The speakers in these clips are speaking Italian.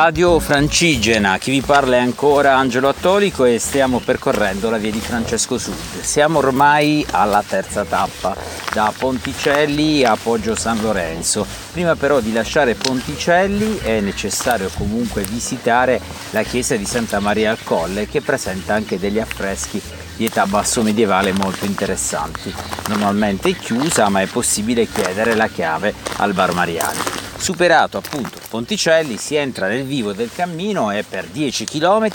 Radio Francigena, chi vi parla è ancora Angelo Attolico e stiamo percorrendo la via di Francesco Sud. Siamo ormai alla terza tappa, da Ponticelli a Poggio San Lorenzo. Prima però di lasciare Ponticelli è necessario comunque visitare la chiesa di Santa Maria al Colle che presenta anche degli affreschi di età basso medievale molto interessanti. Normalmente è chiusa ma è possibile chiedere la chiave al bar Mariani. Superato appunto Ponticelli si entra nel vivo del cammino e per 10 km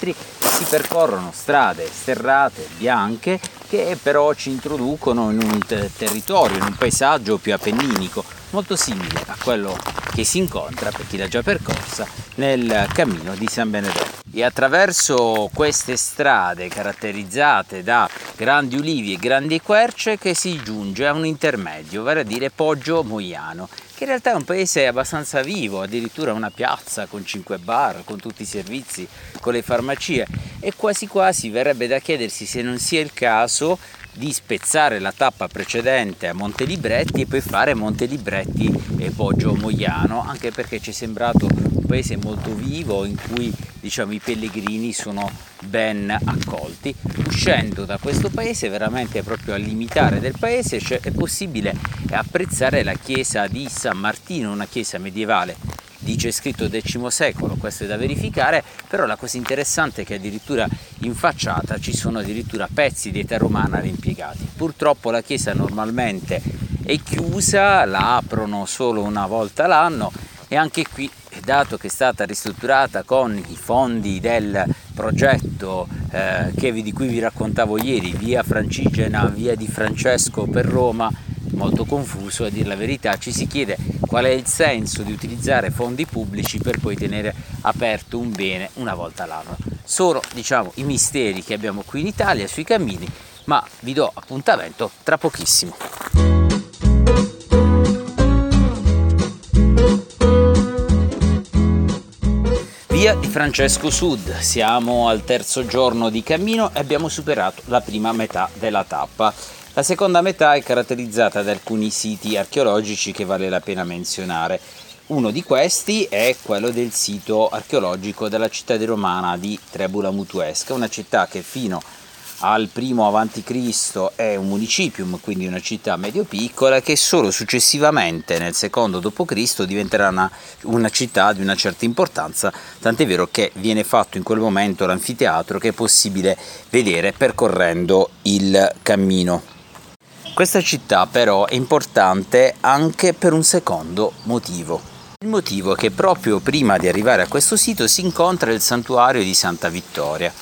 si percorrono strade sterrate, bianche, che però ci introducono in un territorio, in un paesaggio più appenninico, molto simile a quello che si incontra, per chi l'ha già percorsa, nel cammino di San Benedetto. E attraverso queste strade caratterizzate da grandi ulivi e grandi querce che si giunge a un intermedio, vale a dire Poggio Moiano, in realtà è un paese abbastanza vivo, addirittura una piazza con 5 bar, con tutti i servizi, con le farmacie. E quasi quasi verrebbe da chiedersi se non sia il caso di spezzare la tappa precedente a Montelibretti e poi fare Montelibretti e Poggio Moiano, anche perché ci è sembrato un paese molto vivo in cui diciamo, i pellegrini sono ben accolti. Uscendo da questo paese, veramente proprio al limitare del paese, cioè è possibile apprezzare la chiesa di San Martino, una chiesa medievale dice scritto X secolo, questo è da verificare, però la cosa interessante è che addirittura in facciata ci sono addirittura pezzi di età romana rimpiegati. Purtroppo la chiesa normalmente è chiusa, la aprono solo una volta l'anno e anche qui, dato che è stata ristrutturata con i fondi del progetto eh, che, di cui vi raccontavo ieri, via Francigena, via di Francesco per Roma, molto confuso a dire la verità, ci si chiede qual è il senso di utilizzare fondi pubblici per poi tenere aperto un bene una volta l'anno. Sono diciamo i misteri che abbiamo qui in Italia sui cammini, ma vi do appuntamento tra pochissimo. Via di Francesco Sud, siamo al terzo giorno di cammino e abbiamo superato la prima metà della tappa. La seconda metà è caratterizzata da alcuni siti archeologici che vale la pena menzionare. Uno di questi è quello del sito archeologico della città di romana di Trebula Mutuesca, una città che fino al primo a.C. è un municipum, quindi una città medio-piccola, che solo successivamente nel secondo d.C. diventerà una, una, città di una certa importanza, tant'è vero che viene fatto in quel momento l'anfiteatro che è possibile vedere percorrendo il cammino. Questa città però è importante anche per un secondo motivo. Il motivo è che proprio prima di arrivare a questo sito si incontra il santuario di Santa Vittoria.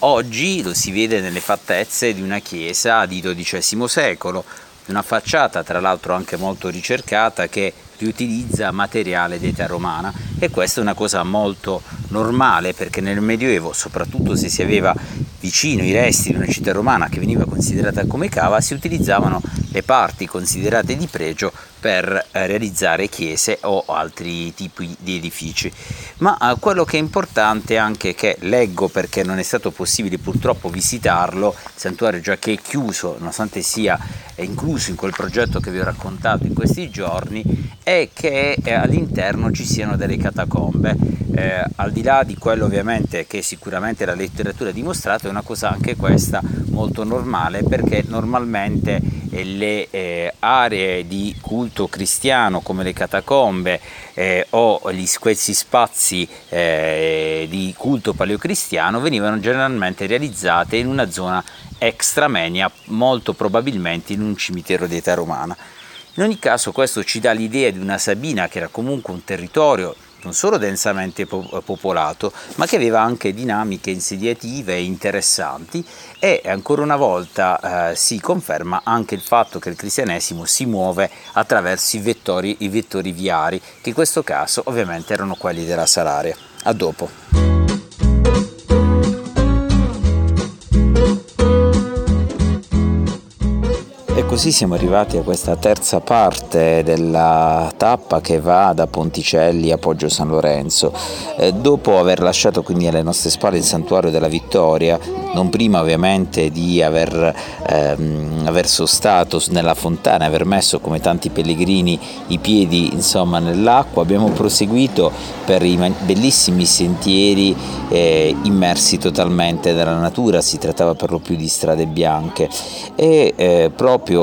Oggi lo si vede nelle fattezze di una chiesa di XII secolo, una facciata tra l'altro anche molto ricercata che riutilizza materiale di età romana e questa è una cosa molto normale perché nel Medioevo, soprattutto se si aveva vicino i resti di una città romana che veniva considerata come cava, si utilizzavano le parti considerate di pregio per eh, realizzare chiese o altri tipi di edifici. Ma eh, quello che è importante anche che leggo perché non è stato possibile purtroppo visitarlo, il santuario già che è chiuso, nonostante sia incluso in quel progetto che vi ho raccontato in questi giorni, è che eh, all'interno ci siano delle catacombe. Eh, al di là di quello ovviamente che sicuramente la letteratura ha dimostrato, è una cosa anche questa molto normale perché normalmente le eh, aree di culto cristiano come le catacombe eh, o gli, questi spazi eh, di culto paleocristiano venivano generalmente realizzate in una zona extramenia, molto probabilmente in un cimitero di età romana. In ogni caso questo ci dà l'idea di una Sabina che era comunque un territorio non solo densamente popolato, ma che aveva anche dinamiche insediative interessanti e ancora una volta eh, si conferma anche il fatto che il cristianesimo si muove attraverso i vettori, i vettori viari, che in questo caso ovviamente erano quelli della Salaria. A dopo. Così siamo arrivati a questa terza parte della tappa che va da Ponticelli a Poggio San Lorenzo. Eh, dopo aver lasciato quindi alle nostre spalle il santuario della Vittoria, non prima ovviamente di aver, ehm, aver sostato nella fontana, aver messo come tanti pellegrini i piedi insomma nell'acqua, abbiamo proseguito per i bellissimi sentieri eh, immersi totalmente dalla natura, si trattava per lo più di strade bianche e eh, proprio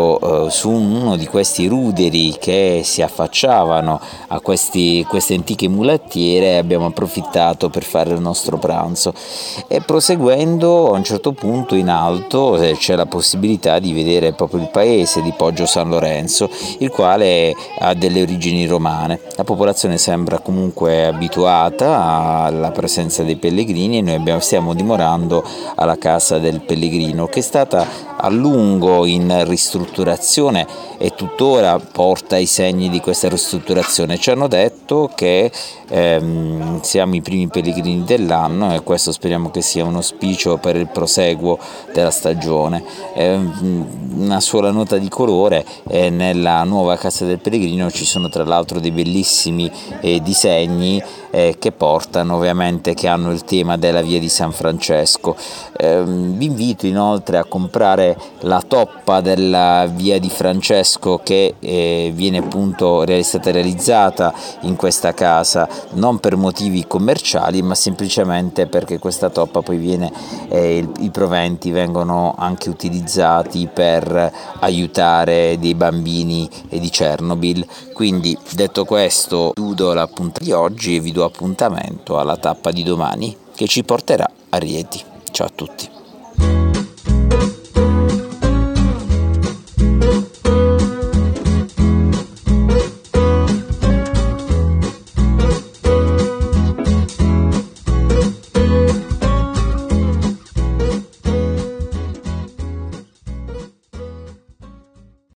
eh, su uno di questi ruderi che si affacciavano a questi, queste antiche mulattiere abbiamo approfittato per fare il nostro pranzo. E proseguendo a un certo punto in alto eh, c'è la possibilità di vedere proprio il paese di Poggio San Lorenzo il quale ha delle origini romane. La popolazione sembra comunque abituata alla presenza dei pellegrini e noi abbiamo, stiamo dimorando alla casa del pellegrino che è stata a lungo in ristrutturazione e tuttora porta i segni di questa ristrutturazione. Ci hanno detto che ehm, siamo i primi pellegrini dell'anno e questo speriamo che sia un auspicio per il proseguo della stagione. Eh, una sola nota di colore, eh, nella nuova casa del pellegrino ci sono tra l'altro dei bellissimi eh, disegni eh, che portano ovviamente, che hanno il tema della via di San Francesco. Ehm, vi invito inoltre a comprare la toppa della via di Francesco che eh, viene appunto è stata realizzata in questa casa non per motivi commerciali ma semplicemente perché questa toppa poi viene eh, il, i proventi vengono anche utilizzati per aiutare dei bambini di Chernobyl quindi detto questo chiudo la puntata di oggi e vi do appuntamento alla tappa di domani che ci porterà a Rieti. Ciao a tutti.